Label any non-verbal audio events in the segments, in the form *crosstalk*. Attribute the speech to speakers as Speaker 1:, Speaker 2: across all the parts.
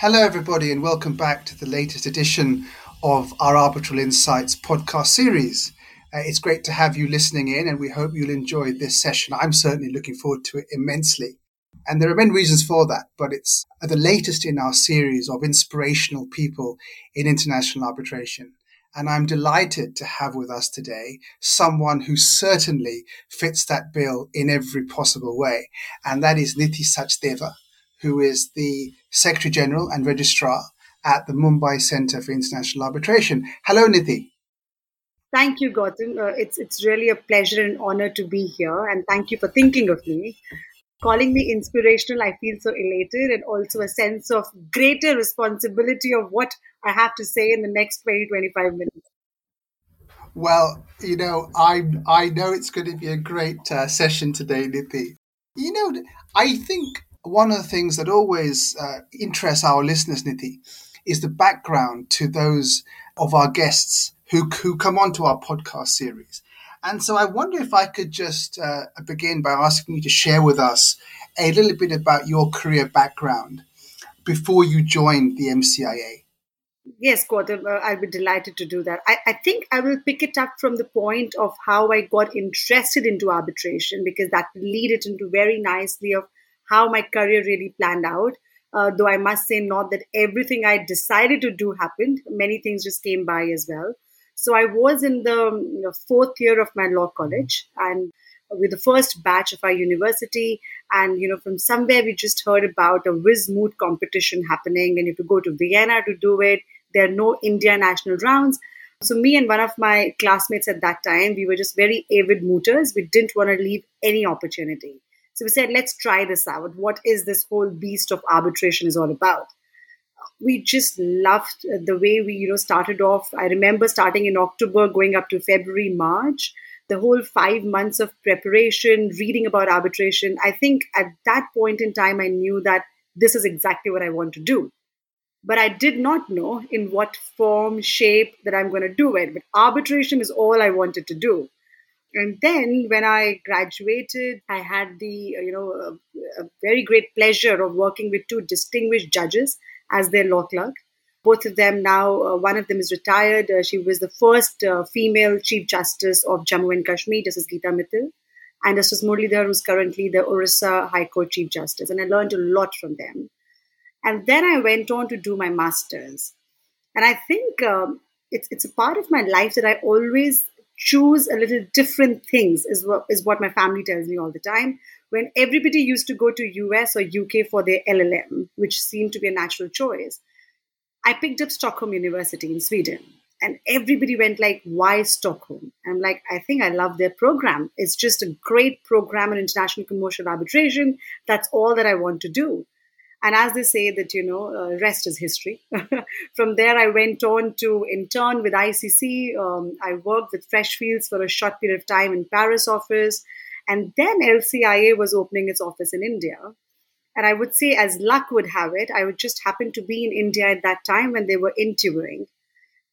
Speaker 1: Hello, everybody, and welcome back to the latest edition of our Arbitral Insights podcast series. Uh, it's great to have you listening in, and we hope you'll enjoy this session. I'm certainly looking forward to it immensely. And there are many reasons for that, but it's the latest in our series of inspirational people in international arbitration. And I'm delighted to have with us today someone who certainly fits that bill in every possible way. And that is Niti Sachdeva, who is the Secretary General and Registrar at the Mumbai Center for International Arbitration. Hello, Niti.
Speaker 2: Thank you, Gautam. Uh, it's it's really a pleasure and honor to be here, and thank you for thinking of me. Calling me inspirational, I feel so elated, and also a sense of greater responsibility of what I have to say in the next 20, 25 minutes.
Speaker 1: Well, you know, I I know it's going to be a great uh, session today, Niti. You know, I think one of the things that always uh, interests our listeners, Niti, is the background to those of our guests who, who come onto our podcast series. And so I wonder if I could just uh, begin by asking you to share with us a little bit about your career background before you joined the MCIA.
Speaker 2: Yes, Gautam, uh, I'll be delighted to do that. I, I, think I will pick it up from the point of how I got interested into arbitration because that lead it into very nicely of how my career really planned out. Uh, though I must say, not that everything I decided to do happened. Many things just came by as well. So I was in the you know, fourth year of my law college and with the first batch of our university. And, you know, from somewhere we just heard about a Vis Moot competition happening and you have to go to Vienna to do it. There are no India national rounds. So me and one of my classmates at that time, we were just very avid mooters. We didn't want to leave any opportunity. So we said, let's try this out. What is this whole beast of arbitration is all about? We just loved the way we, you know, started off. I remember starting in October, going up to February, March. The whole five months of preparation, reading about arbitration. I think at that point in time, I knew that this is exactly what I want to do. But I did not know in what form, shape that I'm going to do it. But arbitration is all I wanted to do and then when i graduated i had the you know a, a, very great pleasure of working with two distinguished judges as their law clerk. Both of them now uh, one of them is retired. Uh, she was the first uh, female chief justice of jammu and kashmir justice geeta mittal and justice muralidhar who's currently the orissa high court chief justice. And i learned a lot from them. And then i went on to do my masters. And i think um, it's, it's a part of my life that i always choose a little different things is what is what my family tells me all the time. When everybody used to go to us or uk for their llm which seemed to be a natural choice i picked up stockholm university in sweden. And everybody went like why stockholm? And i'm like i think i love their program. It's just a great program in international commercial arbitration. That's all that i want to do and as they say that, you know, uh, rest is history. *laughs* From there, I went on to intern with ICC. Um, I worked with Freshfields for a short period of time in Paris office. And then LCIA was opening its office in India. And I would say, as luck would have it, I would just happen to be in India at that time when they were interviewing.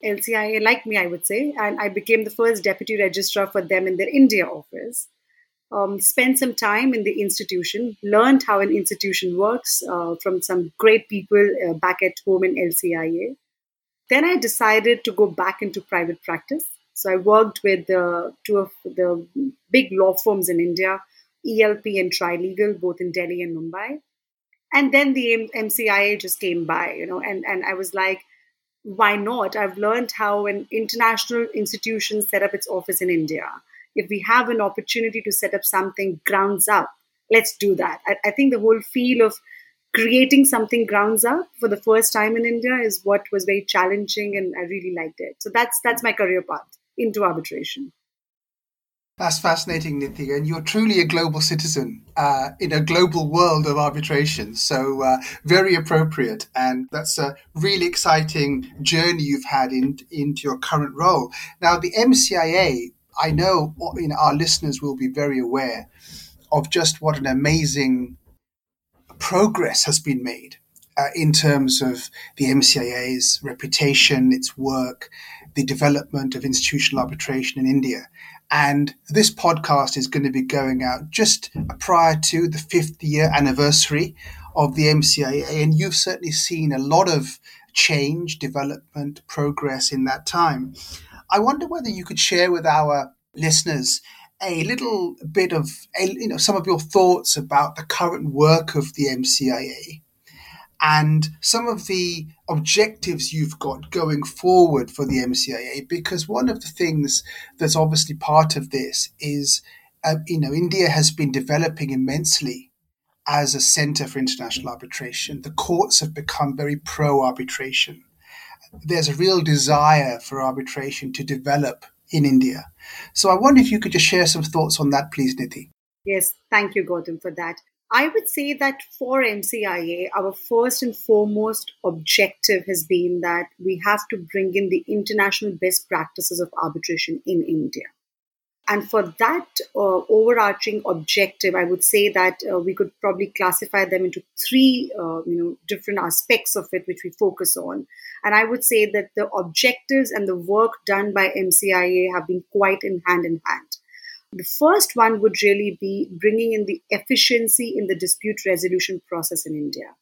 Speaker 2: LCIA like me, I would say. And I became the first deputy registrar for them in their India office um, spent some time in the institution, learned how an institution works uh, from some great people uh, back at home in LCIA. Then I decided to go back into private practice. So I worked with uh, two of the big law firms in India, ELP and Trilegal, both in Delhi and Mumbai. And then the MCIA just came by, you know, and, and I was like, why not? I've learned how an international institution set up its office in India if we have an opportunity to set up something grounds up, let's do that. I, I think the whole feel of creating something grounds up for the first time in India is what was very challenging, and I really liked it. So that's that's my career path into arbitration.
Speaker 1: That's fascinating, Niti. And you're truly a global citizen uh, in a global world of arbitration. So, uh, very appropriate. And that's a really exciting journey you've had in, into your current role. Now, the MCIA, I know, you know our listeners will be very aware of just what an amazing progress has been made uh, in terms of the MCIA's reputation, its work, the development of institutional arbitration in India. And this podcast is going to be going out just prior to the fifth year anniversary of the MCIA. And you've certainly seen a lot of change, development, progress in that time. I wonder whether you could share with our listeners a little bit of you know some of your thoughts about the current work of the MCIA and some of the objectives you've got going forward for the MCIA. Because one of the things that's obviously part of this is, uh, you know, India has been developing immensely as a center for international arbitration. The courts have become very pro arbitration. There's a real desire for arbitration to develop in India. So I wonder if you could just share some thoughts on that, please, Niti.
Speaker 2: Yes, thank you, Gautam, for that. I would say that for MCIA, our first and foremost objective has been that we have to bring in the international best practices of arbitration in India. And for that uh, overarching objective, I would say that uh, we could probably classify them into three, uh, you know, different aspects of it which we focus on. And I would say that the objectives and the work done by MCIA have been quite in hand in hand. The first one would really be bringing in the efficiency in the dispute resolution process in India.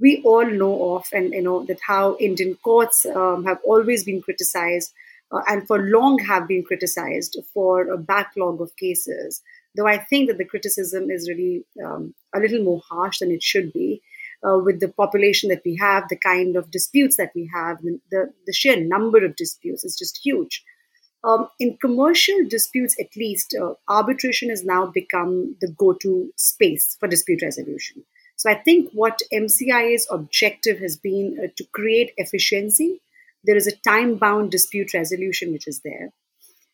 Speaker 2: We all know of, and you know that how Indian courts um, have always been criticized, uh, and for long have been criticized for a backlog of cases. Though I think that the criticism is really um, a little more harsh than it should be, uh, with the population that we have, the kind of disputes that we have, the, the sheer number of disputes is just huge. Um, in commercial disputes, at least, uh, arbitration has now become the go to space for dispute resolution. So I think what MCIA's objective has been uh, to create efficiency. There is a time bound dispute resolution which is there.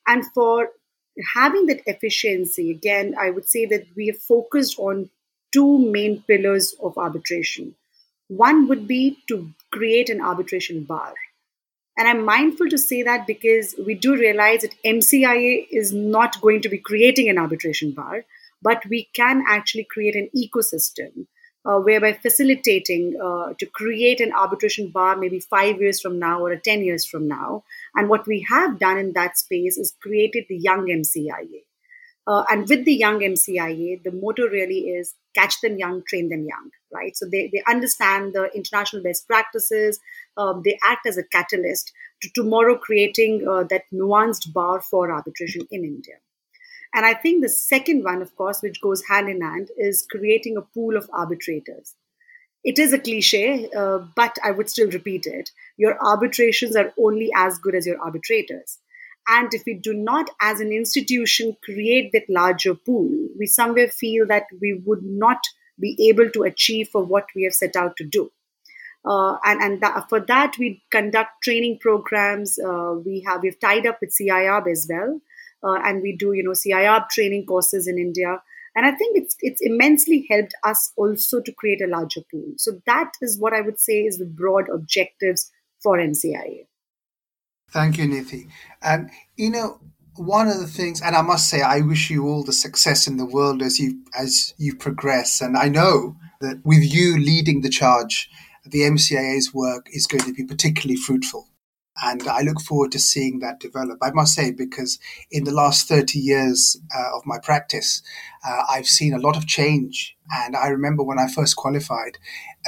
Speaker 2: And for having that efficiency, again, I would say that we have focused on two main pillars of arbitration. One would be to create an arbitration bar. And I'm mindful to say that because we do realize that MCIA is not going to be creating an arbitration bar, but we can actually create an ecosystem uh, whereby facilitating uh, to create an arbitration bar maybe five years from now or 10 years from now. And what we have done in that space is created the Young MCIA. Uh, and with the Young MCIA, the motto really is catch them young, train them young, right? So they, they understand the international best practices, um, they act as a catalyst to tomorrow creating uh, that nuanced bar for arbitration in India. And I think the second one, of course, which goes hand in hand, is creating a pool of arbitrators. It is a cliche, uh, but I would still repeat it. Your arbitrations are only as good as your arbitrators. And if we do not, as an institution, create that larger pool, we somewhere feel that we would not be able to achieve for what we have set out to do. Uh, and and that, for that we conduct training programs. Uh, we have we've tied up with CIARB as well, uh, and we do you know CIARB training courses in India. And I think it's it's immensely helped us also to create a larger pool. So that is what I would say is the broad objectives for MCIA.
Speaker 1: Thank you, Niti. And you know, one of the things, and I must say, I wish you all the success in the world as you as you progress. And I know that with you leading the charge the MCIA's work is going to be particularly fruitful. And I look forward to seeing that develop. I must say, because in the last 30 years uh, of my practice, uh, I've seen a lot of change. And I remember when I first qualified,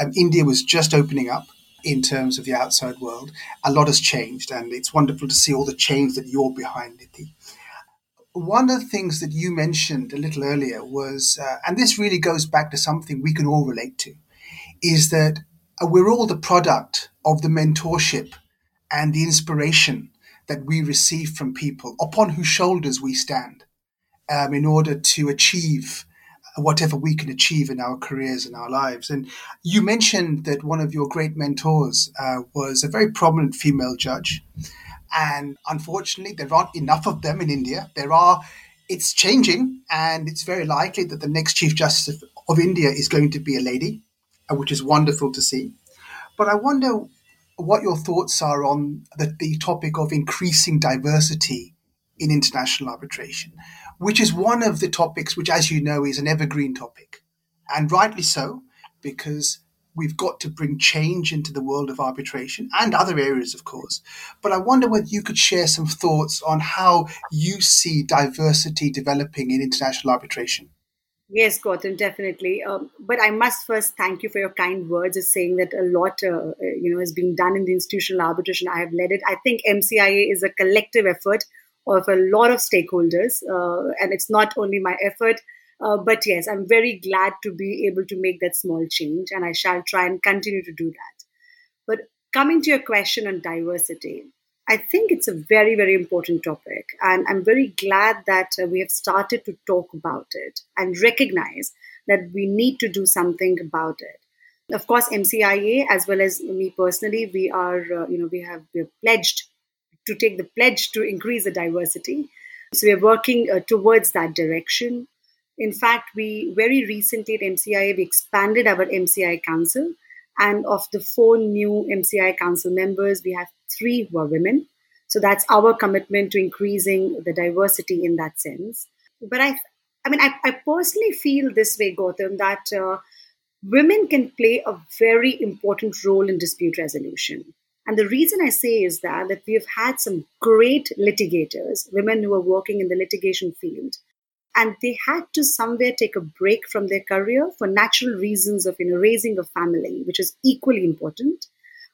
Speaker 1: um, India was just opening up in terms of the outside world. A lot has changed, and it's wonderful to see all the change that you're behind, Niti. One of the things that you mentioned a little earlier was, uh, and this really goes back to something we can all relate to, is that uh, we're all the product of the mentorship and the inspiration that we receive from people upon whose shoulders we stand um, in order to achieve whatever we can achieve in our careers and our lives. And you mentioned that one of your great mentors uh, was a very prominent female judge. And unfortunately, there aren't enough of them in India. There are it's changing, and it's very likely that the next Chief Justice of India is going to be a lady, uh, which is wonderful to see. But I wonder what your thoughts are on the, the topic of increasing diversity in international arbitration, which is one of the topics which, as you know, is an evergreen topic. And rightly so, because we've got to bring change into the world of arbitration and other areas, of course. But I wonder whether you could share some thoughts on how you see diversity developing in international arbitration.
Speaker 2: Yes, Gautam, definitely. Um, but I must first thank you for your kind words of saying that a lot, uh, you know, is being done in the institutional arbitration. I have led it. I think MCIA is a collective effort of a lot of stakeholders, uh, and it's not only my effort. Uh, but yes, I'm very glad to be able to make that small change, and I shall try and continue to do that. But coming to your question on diversity, I think it's a very, very important topic. And I'm very glad that uh, we have started to talk about it and recognize that we need to do something about it. Of course, MCIA, as well as me personally, we are, uh, you know, we have we have pledged to take the pledge to increase the diversity. So we're working uh, towards that direction. In fact, we very recently at MCIA, we expanded our MCI council. And of the four new MCI council members, we have three were women. So that's our commitment to increasing the diversity in that sense. But I, I mean, I, I personally feel this way, Gautam, that uh, women can play a very important role in dispute resolution. And the reason I say is that that we have had some great litigators, women who are working in the litigation field, and they had to somewhere take a break from their career for natural reasons of you know raising a family, which is equally important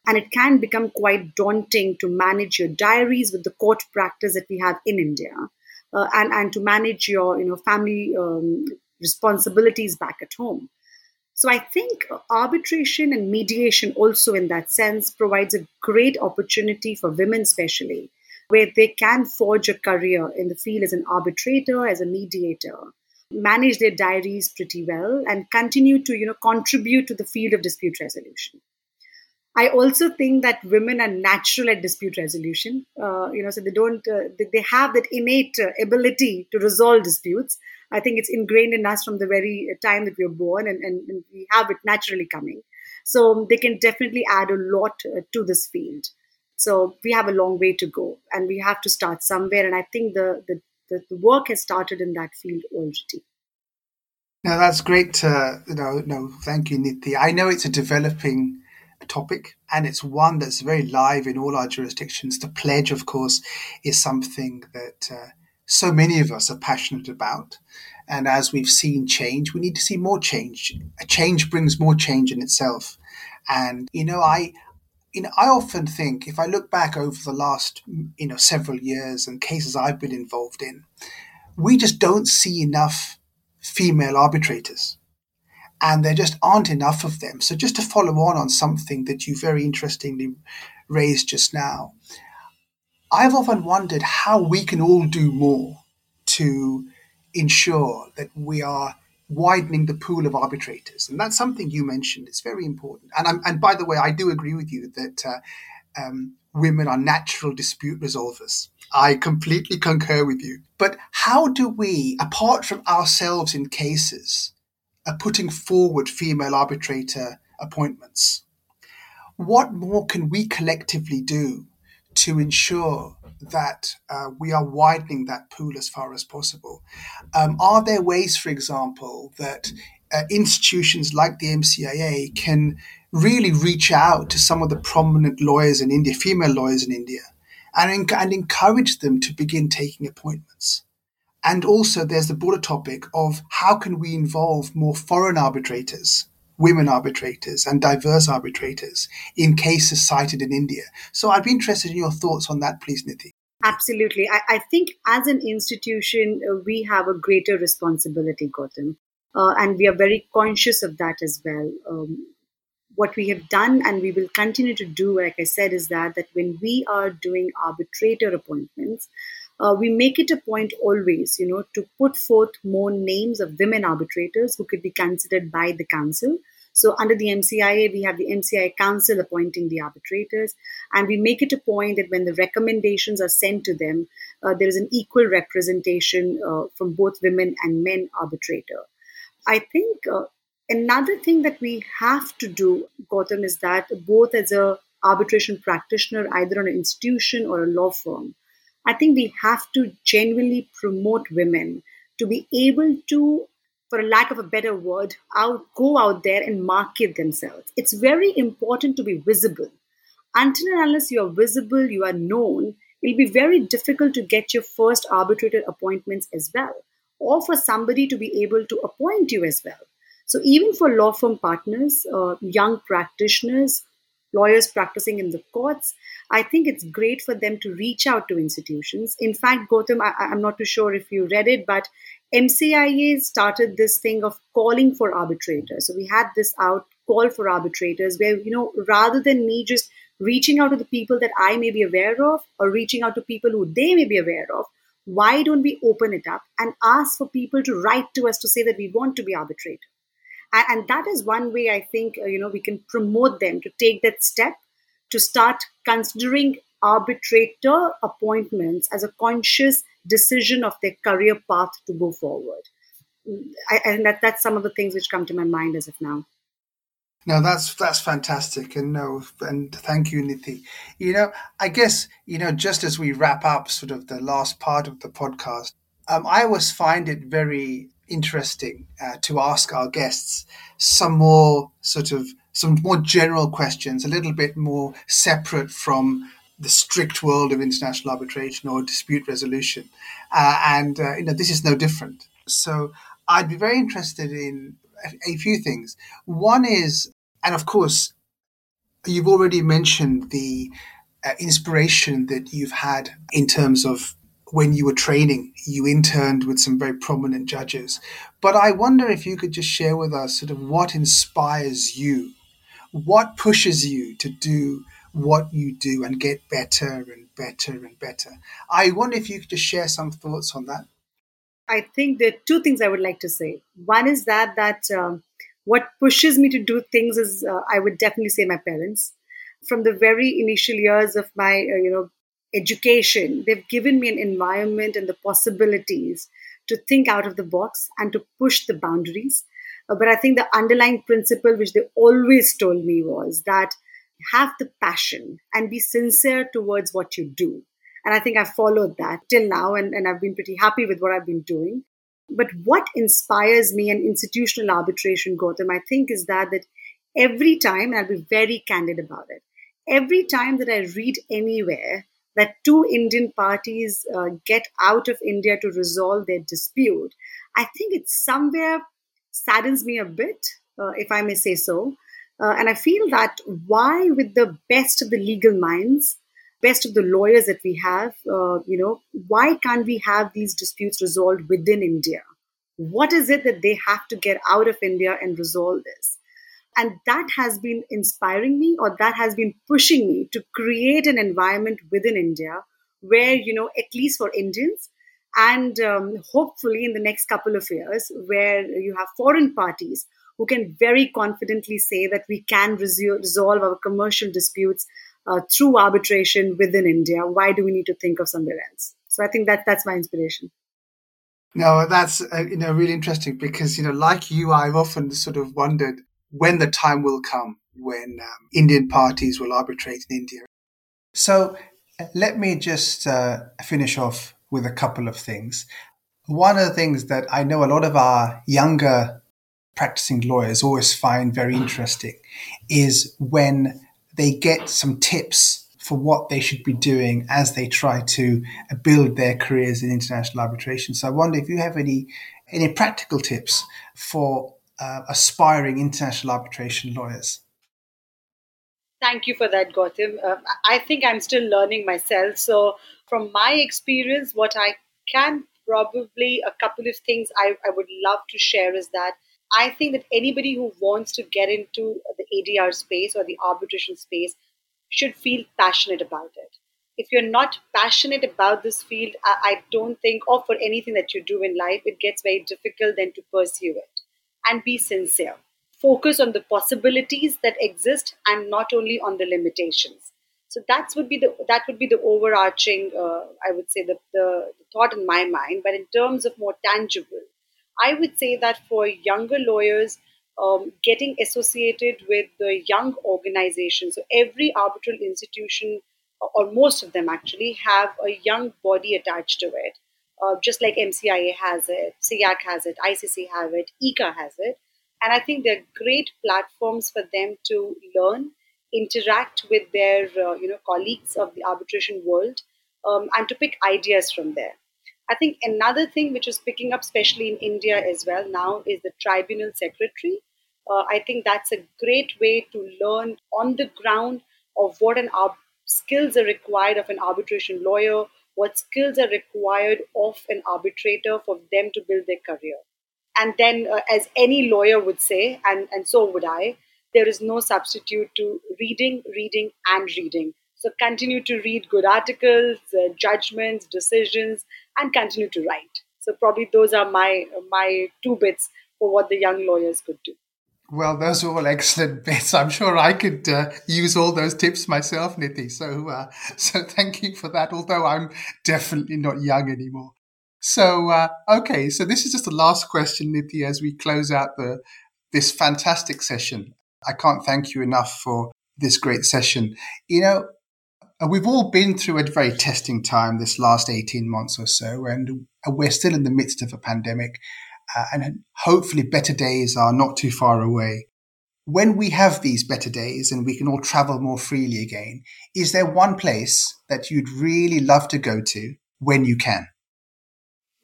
Speaker 2: and it can become quite daunting to manage your diaries with the court practice that we have in India, uh, and and to manage your you know family um, responsibilities back at home. So I think arbitration and mediation also in that sense provides a great opportunity for women especially where they can forge a career in the field as an arbitrator, as a mediator, manage their diaries pretty well and continue to you know contribute to the field of dispute resolution. I also think that women are natural at dispute resolution. Uh, you know, so they don't, uh, they have that innate uh, ability to resolve disputes. I think it's ingrained in us from the very time that we are born, and, and, and we have it naturally coming. So they can definitely add a lot uh, to this field. So we have a long way to go, and we have to start somewhere. And I think the the, the, work has started in that field already.
Speaker 1: Now that's great. Uh, know, no, thank you, Niti. I know it's a developing topic, and it's one that's very live in all our jurisdictions. The pledge, of course, is something that uh, so many of us are passionate about. And as we've seen change, we need to see more change. A change brings more change in itself. And you know, I you know, I often think if I look back over the last you know several years and cases I've been involved in, we just don't see enough female arbitrators and there just aren't enough of them. So, just to follow on on something that you very interestingly raised just now, I've often wondered how we can all do more to ensure that we are widening the pool of arbitrators, and that's something you mentioned. It's very important. And I'm, and by the way, I do agree with you that uh, um, women are natural dispute resolvers. I completely concur with you. But how do we, apart from ourselves in cases, are putting forward female arbitrator appointments. What more can we collectively do to ensure that uh, we are widening that pool as far as possible? Um, are there ways, for example, that uh, institutions like the MCIA can really reach out to some of the prominent lawyers in India, female lawyers in India, and, and encourage them to begin taking appointments? And also, there's the broader topic of how can we involve more foreign arbitrators, women arbitrators, and diverse arbitrators in cases cited in India. So I'd be interested in your thoughts on that, please, Niti.
Speaker 2: Absolutely. I, I think as an institution, uh, we have a greater responsibility, Gautam. Uh, and we are very conscious of that as well. Um, what we have done and we will continue to do, like I said, is that that when we are doing arbitrator appointments, uh, we make it a point always, you know, to put forth more names of women arbitrators who could be considered by the council So, under the MCIA, we have the MCIA Council appointing the arbitrators, and we make it a point that when the recommendations are sent to them, uh, there is an equal representation uh, from both women and men arbitrator. I think uh, another thing that we have to do, Gautam, is that both as a arbitration practitioner, either on an institution or a law firm, I think we have to genuinely promote women to be able to for lack of a better word, out go out there and market themselves. It's very important to be visible. Until and unless you are visible, you are known, it'll be very difficult to get your first arbitrator appointments as well, or for somebody to be able to appoint you as well. So even for law firm partners, uh, young practitioners, lawyers practicing in the courts, I think it's great for them to reach out to institutions. In fact, Gautam, I, am not too sure if you read it, but MCIA started this thing of calling for arbitrators. So we had this out call for arbitrators where, you know, rather than me just reaching out to the people that I may be aware of or reaching out to people who they may be aware of, why don't we open it up and ask for people to write to us to say that we want to be arbitrator? And, and that is one way I think, uh, you know, we can promote them to take that step to start considering arbitrator appointments as a conscious decision of their career path to go forward. I, and that, that's some of the things which come to my mind as of now.
Speaker 1: No, that's that's fantastic, and no, and thank you, Niti. You know, I guess you know, just as we wrap up sort of the last part of the podcast, um, I always find it very interesting uh, to ask our guests some more sort of some more general questions, a little bit more separate from the strict world of international arbitration or dispute resolution. Uh, and uh, you know this is no different. So I'd be very interested in a, few things. One is, and of course, you've already mentioned the uh, inspiration that you've had in terms of when you were training, you interned with some very prominent judges. But I wonder if you could just share with us sort of what inspires you, what pushes you to do what you do and get better and better and better. I wonder if you could just share some thoughts on that.
Speaker 2: I think there are two things I would like to say. One is that that um, what pushes me to do things is uh, I would definitely say my parents. From the very initial years of my uh, you know education, they've given me an environment and the possibilities to think out of the box and to push the boundaries. Uh, but I think the underlying principle which they always told me was that have the passion and be sincere towards what you do. And I think I've followed that till now, and, and I've been pretty happy with what I've been doing. But what inspires me in institutional arbitration, Gautam, I think is that that every time, and I'll be very candid about it, every time that I read anywhere that two Indian parties uh, get out of India to resolve their dispute, I think it somewhere saddens me a bit, uh, if I may say so, uh, and I feel that why, with the best of the legal minds, best of the lawyers that we have, uh, you know, why can't we have these disputes resolved within India? What is it that they have to get out of India and resolve this? And that has been inspiring me, or that has been pushing me to create an environment within India where, you know, at least for Indians, and um, hopefully in the next couple of years, where you have foreign parties who can very confidently say that we can resolve our commercial disputes uh, through arbitration within India. Why do we need to think of somewhere else? So I think that that's my inspiration.
Speaker 1: No, that's uh, you know really interesting because you know, like you, I've often sort of wondered when the time will come when um, Indian parties will arbitrate in India. So uh, let me just uh, finish off with a couple of things. One of the things that I know a lot of our younger practicing lawyers always find very interesting is when they get some tips for what they should be doing as they try to build their careers in international arbitration. So I wonder if you have any any practical tips for uh, aspiring international arbitration lawyers.
Speaker 2: Thank you for that, Gautam. Uh, I think I'm still learning myself. So, from my experience, what I can probably a couple of things I, I would love to share is that I think that anybody who wants to get into the ADR space or the arbitration space should feel passionate about it. If you're not passionate about this field, I, I don't think, or for anything that you do in life, it gets very difficult then to pursue it. And be sincere. focus on the possibilities that exist and not only on the limitations. So that would be the that would be the overarching, uh, I would say, the, the, the thought in my mind. But in terms of more tangible, I would say that for younger lawyers, um, getting associated with the young organizations, so every arbitral institution, or most of them actually, have a young body attached to it. Uh, just like MCIA has it, SIAC has it, ICC have it, ICA has it. And I think they're great platforms for them to learn interact with their uh, you know colleagues of the arbitration world um, and to pick ideas from there. I think another thing which is picking up, especially in India as well now, is the tribunal secretary. Uh, I think that's a great way to learn on the ground of what an ar- skills are required of an arbitration lawyer, what skills are required of an arbitrator for them to build their career. And then, uh, as any lawyer would say, and, and so would I, there is no substitute to reading, reading, and reading. So continue to read good articles, uh, judgments, decisions, and continue to write. So probably those are my my two bits for what the young lawyers could do.
Speaker 1: Well, those are all excellent *laughs* bits. I'm sure I could uh, use all those tips myself, Niti. So, uh, *laughs* so thank you for that. Although I'm definitely not young anymore. So, uh, okay. So this is just the last question, Niti, as we close out the this fantastic session. I can't thank you enough for this great session. You know, we've all been through a very testing time this last 18 months or so, and we're still in the midst of a pandemic. Uh, and hopefully, better days are not too far away. When we have these better days and we can all travel more freely again, is there one place that you'd really love to go to when you can?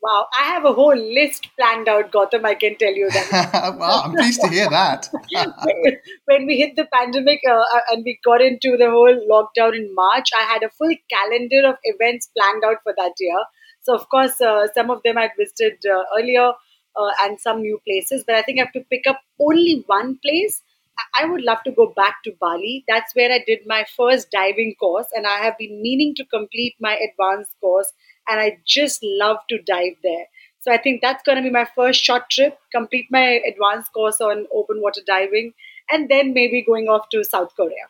Speaker 2: Wow, I have a whole list planned out, Gautam. I can tell you
Speaker 1: that. *laughs* wow, I'm pleased to hear that. *laughs*
Speaker 2: when we hit the pandemic uh, uh, and we got into the whole lockdown in March, I had a full calendar of events planned out for that year. So, of course, uh, some of them I'd visited uh, earlier uh, and some new places, but I think I have to pick up only one place. I would love to go back to Bali. That's where I did my first diving course, and I have been meaning to complete my advanced course and I just love to dive there. So I think that's going to be my first short trip, complete my advanced course on open water diving, and then maybe going off to South Korea.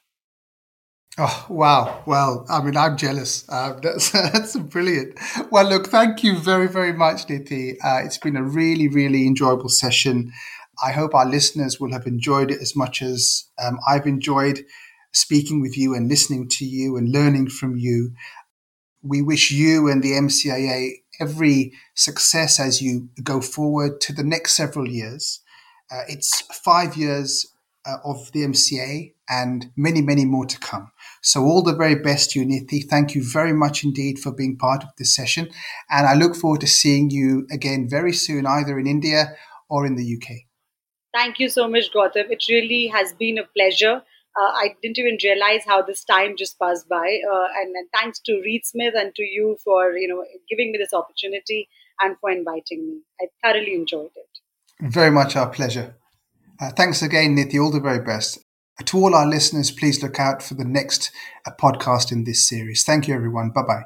Speaker 1: Oh wow! Well, I mean, I'm jealous. Uh, *laughs* that's that's brilliant. Well, look, thank you very very much, Niti. Uh, it's been a really really enjoyable session. I hope our listeners will have enjoyed it as much as um, I've enjoyed speaking with you and listening to you and learning from you we wish you and the MCIA every success as you go forward to the next several years. Uh, it's five years uh, of the MCA and many, many more to come. So, all the very best, Unity. Thank you very much indeed for being part of this session. And I look forward to seeing you again very soon, either in India or in the UK.
Speaker 2: Thank you so much, Gautam. It really has been a pleasure uh, I didn't even realize how this time just passed by. Uh, and, and, thanks to Reed Smith and to you for you know giving me this opportunity and for inviting me. I thoroughly enjoyed it.
Speaker 1: Very much our pleasure. Uh, thanks again, Niti. All the very best. To all our listeners, please look out for the next uh, podcast in this series. Thank you, everyone. Bye bye.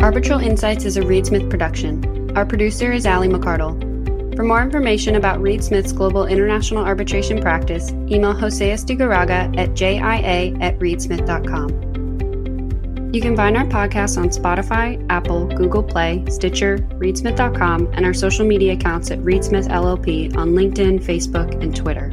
Speaker 3: Arbitral Insights is a Reed Smith production. Our producer is Ali McCardell. For more information about Reed Smith's global international arbitration practice, email Jose Estigarraga at jia at reedsmith.com. You can find our podcast on Spotify, Apple, Google Play, Stitcher, reedsmith.com, and our social media accounts at Reedsmith LLP on LinkedIn, Facebook, and Twitter.